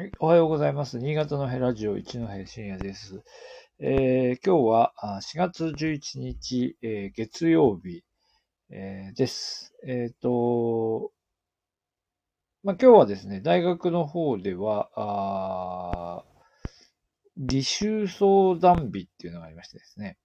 はい、おはようございます。新潟のヘラジオ一戸深夜です。えー今日は4月11日、えー月曜日、えーです。えっ、と、まあ、今日はですね、大学の方では、あ履修相談日っていうのがありましてですね、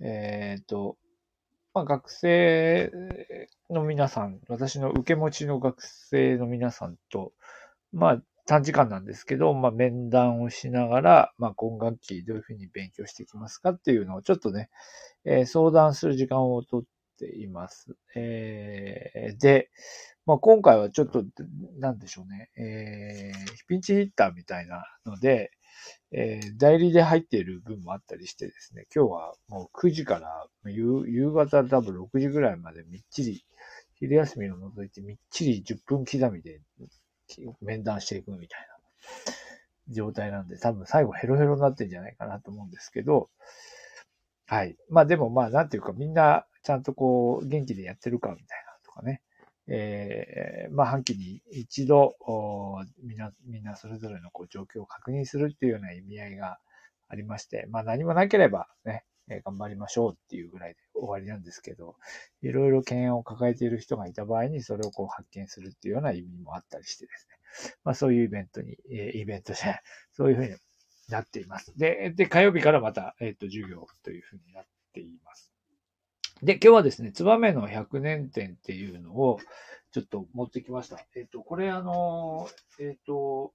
えっ、と、まあ、学生の皆さん、私の受け持ちの学生の皆さんと、まあ、短時間なんですけど、まあ、面談をしながら、まあ、今学期どういうふうに勉強していきますかっていうのをちょっとね、えー相談する時間をとっています。えーで、まあ、今回はちょっと、なんでしょうね、えーピンチヒッターみたいなので、えー代理で入っている分もあったりしてですね、今日はもう9時から夕夕方多分6時ぐらいまでみっちり、昼休みを除いてみっちり10分刻みで面談していくみたいな状態なんで、多分最後ヘロヘロになってんじゃないかなと思うんですけど、はい。まあでもまあなんていうかみんなちゃんとこう元気でやってるかみたいなとかね。えーまあ半期に一度、みんな、みんなそれぞれのこう状況を確認するっていうような意味合いがありまして、まあ何もなければね、え頑張りましょうっていうぐらいで終わりなんですけど、いろいろ懸案を抱えている人がいた場合にそれをこう発見するっていうような意味もあったりしてですね。まあそういうイベントに、えイベントじゃない、そういうふうになっています。で、で、火曜日からまた、えっ、と、授業というふうになっています。で、今日はですね、ツバメの100年展っていうのをちょっと持ってきました。えっ、と、これあの、えっ、と、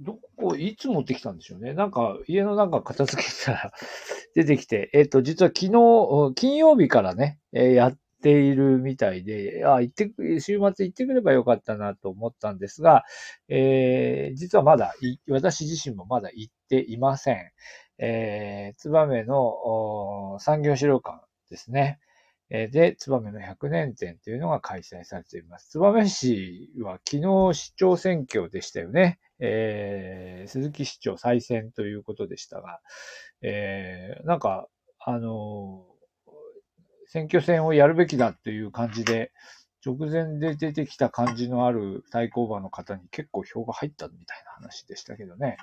どこ、いつ持ってきたんでしょうね。なんか、家の中片付けたら 出てきて、えっ、と、実は昨日、金曜日からね、えーやっているみたいで、あ、行ってく、週末行ってくればよかったなと思ったんですが、えー実はまだ、私自身もまだ行っていません。えー、ツバメの産業資料館ですね。で、ツバメの100年展というのが開催されています。ツバメ市は昨日市長選挙でしたよね。えー鈴木市長再選ということでしたが、えーなんか、あの選挙戦をやるべきだという感じで、直前で出てきた感じのある対抗馬の方に結構票が入ったみたいな話でしたけどね。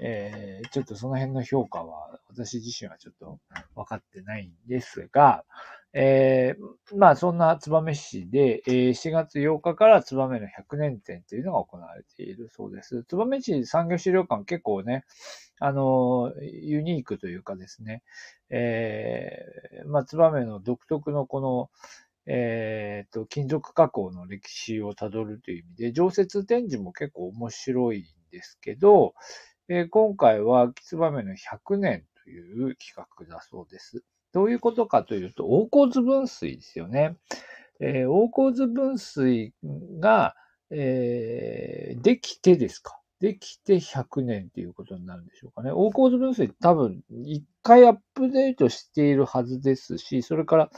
えーちょっとその辺の評価は私自身はちょっと分かってないんですが、えーまあそんな燕市で、えー4月8日から燕の100年展というのが行われているそうです。燕市産業資料館結構ね、あのユニークというかですね、えーまあ燕の独特のこの、えーと、金属加工の歴史をたどるという意味で、常設展示も結構面白いんですけど、えー今回は、キツバメの100年という企画だそうです。どういうことかというと、大河津分水ですよね。えー大河津分水が、えーできてですか？できて100年っていうことになるんでしょうかね。大河津分水多分一回アップデートしているはずですし、それから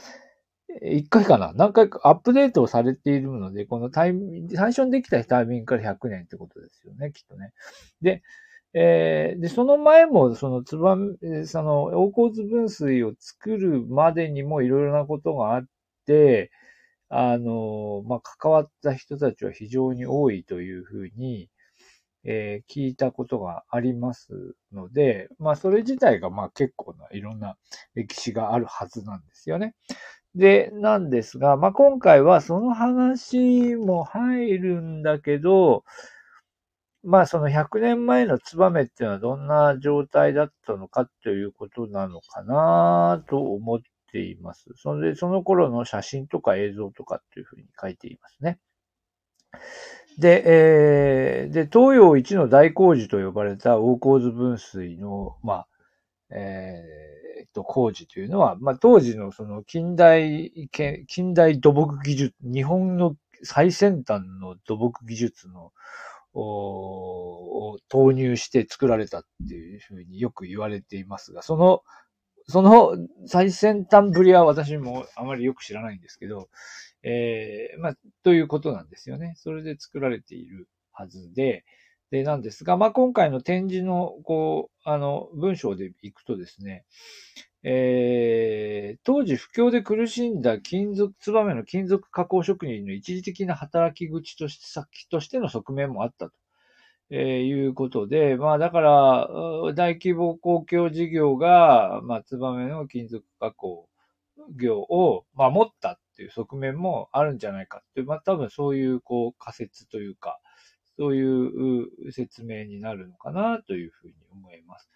えー一回かな？何回かアップデートをされているので、このタイミング、最初にできたタイミングから100年ってことですよね、きっとね。で、えーで、その前も、その、つば、その、大河津分水を作るまでにもいろいろなことがあって、あの、まあ、関わった人たちは非常に多いというふうに、えー聞いたことがありますので、まあ、それ自体が、ま、結構ないろんな歴史があるはずなんですよね。で、なんですが、まあ、今回はその話も入るんだけど、まあその100年前のツバメっていうのはどんな状態だったのかということなのかなと思っています。それで、その頃の写真とか映像とかっていうふうに書いていますね。で、えーで、東洋一の大工事と呼ばれた大河津分水の、まあ、えーっと、工事というのは、まあ、当時のその近代、近代土木技術、日本の最先端の土木技術の、を投入して作られたっていうふうによく言われていますが、その、その最先端ぶりは私もあまりよく知らないんですけど、えーまあ、ということなんですよね。それで作られているはずで、で、なんですが、まあ、今回の展示の、こう、あの、文章でいくとですね、えー当時不況で苦しんだ金属、ツバメの金属加工職人の一時的な働き口として、先としての側面もあったと。えー、いうことで、まあだから、大規模公共事業が、まあ、ツバメの金属加工業を守ったっていう側面もあるんじゃないかっていう、まあ多分そういうこう仮説というか、そういう説明になるのかなというふうに思います。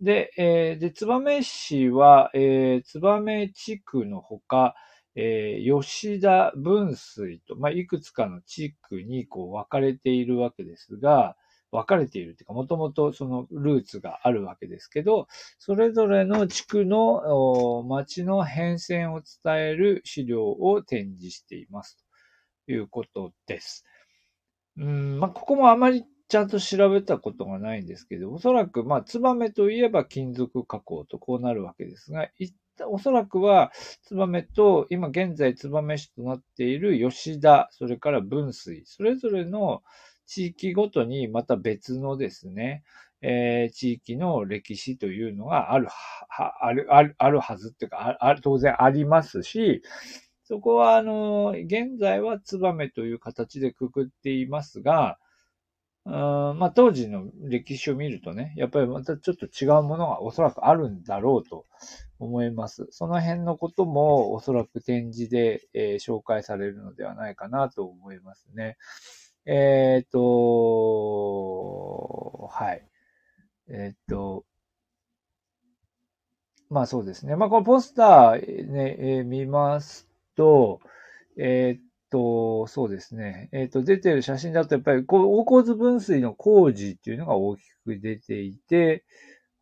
で、えー、で、燕市は、えー、燕地区のほか、えー、吉田分水と、まあ、いくつかの地区にこう分かれているわけですが、分かれているというか、もともとそのルーツがあるわけですけど、それぞれの地区の町の変遷を伝える資料を展示していますということです。うん、まあ、ここもあまりちゃんと調べたことがないんですけど、おそらく、まあ、ツバメといえば金属加工とこうなるわけですが、おそらくは、ツバメと、今現在ツバメ市となっている吉田、それから分水、それぞれの地域ごとにまた別のですね、えー、地域の歴史というのがある、は、ある、ある、あるはずっていうか、ある当然ありますし、そこは、あの、現在はツバメという形でくくっていますが、あまあ、当時の歴史を見るとね、やっぱりまたちょっと違うものがおそらくあるんだろうと思います。その辺のこともおそらく展示で、えー、紹介されるのではないかなと思いますね。えっ、ー、と、はい。えっ、ー、と、まあそうですね。まあこのポスターね、えー、見ますと、えっ、と、そうですね。えっ、ー、と、出てる写真だと、やっぱり、こう、大河津分水の工事っていうのが大きく出ていて、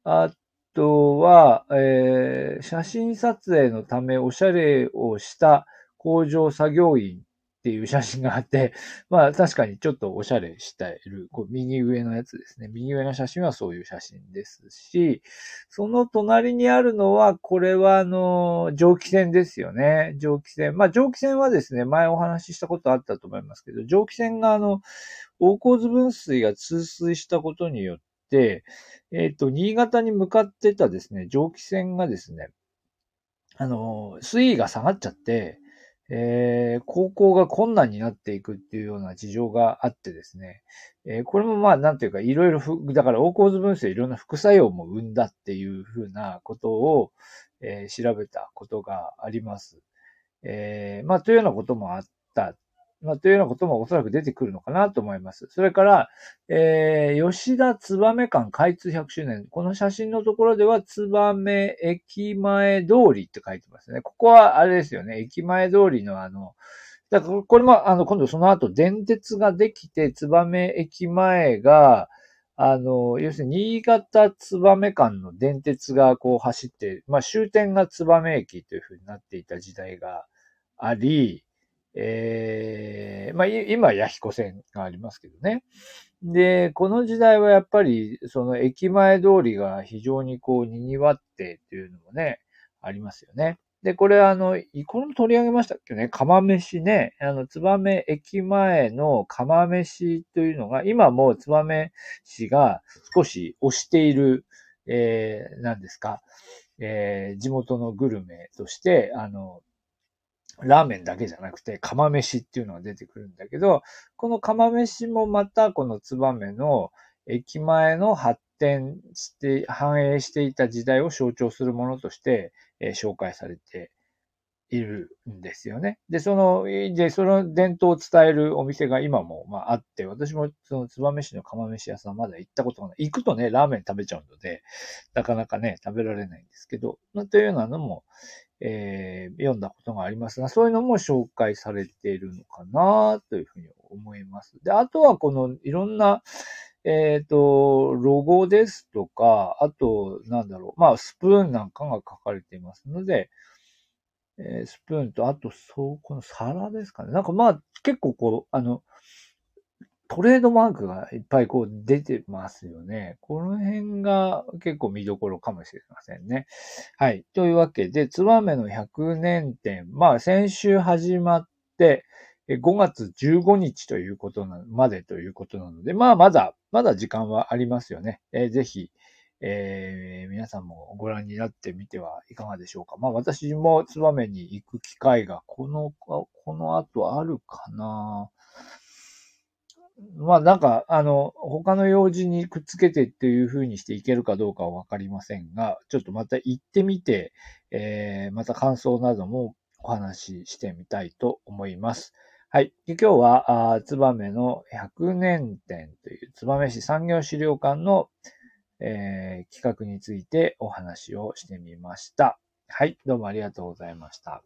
あとは、えー、写真撮影のためおしゃれをした工場作業員っていう写真があって、まあ確かにちょっとおしゃれしている、こう右上のやつですね。右上の写真はそういう写真ですし、その隣にあるのは、これはあの、蒸気船ですよね。蒸気船。まあ蒸気船はですね、前お話ししたことあったと思いますけど、蒸気船があの、大河津分水が通水したことによって、えっ、ー、と、新潟に向かってたですね、蒸気船がですね、あの、水位が下がっちゃって、えー、高校が困難になっていくっていうような事情があってですね、えー、これもまあ、なんていうか、いろいろだから、大構図分析いろんな副作用も生んだっていうふうなことを、えー、調べたことがあります。えー、まあ、というようなこともあったまあ、というようなこともおそらく出てくるのかなと思います。それから、えー、吉田燕館開通100周年。この写真のところでは、燕駅前通りって書いてますね。ここはあれですよね。駅前通りのあの、だからこれも、あの、今度その後電鉄ができて、燕駅前が、あの、要するに新潟燕間の電鉄がこう走って、まあ終点が燕駅というふうになっていた時代があり、えー、まあ、今、弥彦線がありますけどね。で、この時代はやっぱり、その駅前通りが非常にこう、賑わってっていうのもね、ありますよね。で、これあの、いこれも取り上げましたっけね、釜飯ね。あの、燕駅前の釜飯というのが、今も燕市が少し推している、えー、何ですか、えー、地元のグルメとして、あの、ラーメンだけじゃなくて、釜飯っていうのが出てくるんだけど、この釜飯もまたこのツバメの駅前の発展して、繁栄していた時代を象徴するものとして、えー、紹介されているんですよね。で、その、で、その伝統を伝えるお店が今も、まあ、あって、私もその燕市の釜飯屋さんまだ行ったことがない。行くとね、ラーメン食べちゃうので、なかなかね、食べられないんですけど、まあ、というようなのも、えー、読んだことがありますが、そういうのも紹介されているのかなというふうに思います。で、あとはこのいろんな、えっ、ー、と、ロゴですとか、あと、なんだろう、まあ、スプーンなんかが書かれていますので、えー、スプーンと、あと、そう、この皿ですかね。なんかまあ、結構こう、あの、トレードマークがいっぱいこう出てますよね。この辺が結構見どころかもしれませんね。はい。というわけで、ツバメの100年展。まあ、先週始まって、5月15日ということな、までということなので、まあ、まだ、まだ時間はありますよね。えー、ぜひ、えー、皆さんもご覧になってみてはいかがでしょうか。まあ私もツバメに行く機会がこの、この後あるかなまあなんか、あの、他の用事にくっつけてっていう風にしていけるかどうかはわかりませんが、ちょっとまた行ってみて、えー、また感想などもお話ししてみたいと思います。はい。今日は、ツバメの100年展という、ツバメ市産業資料館の、えー、企画についてお話をしてみました。はい。どうもありがとうございました。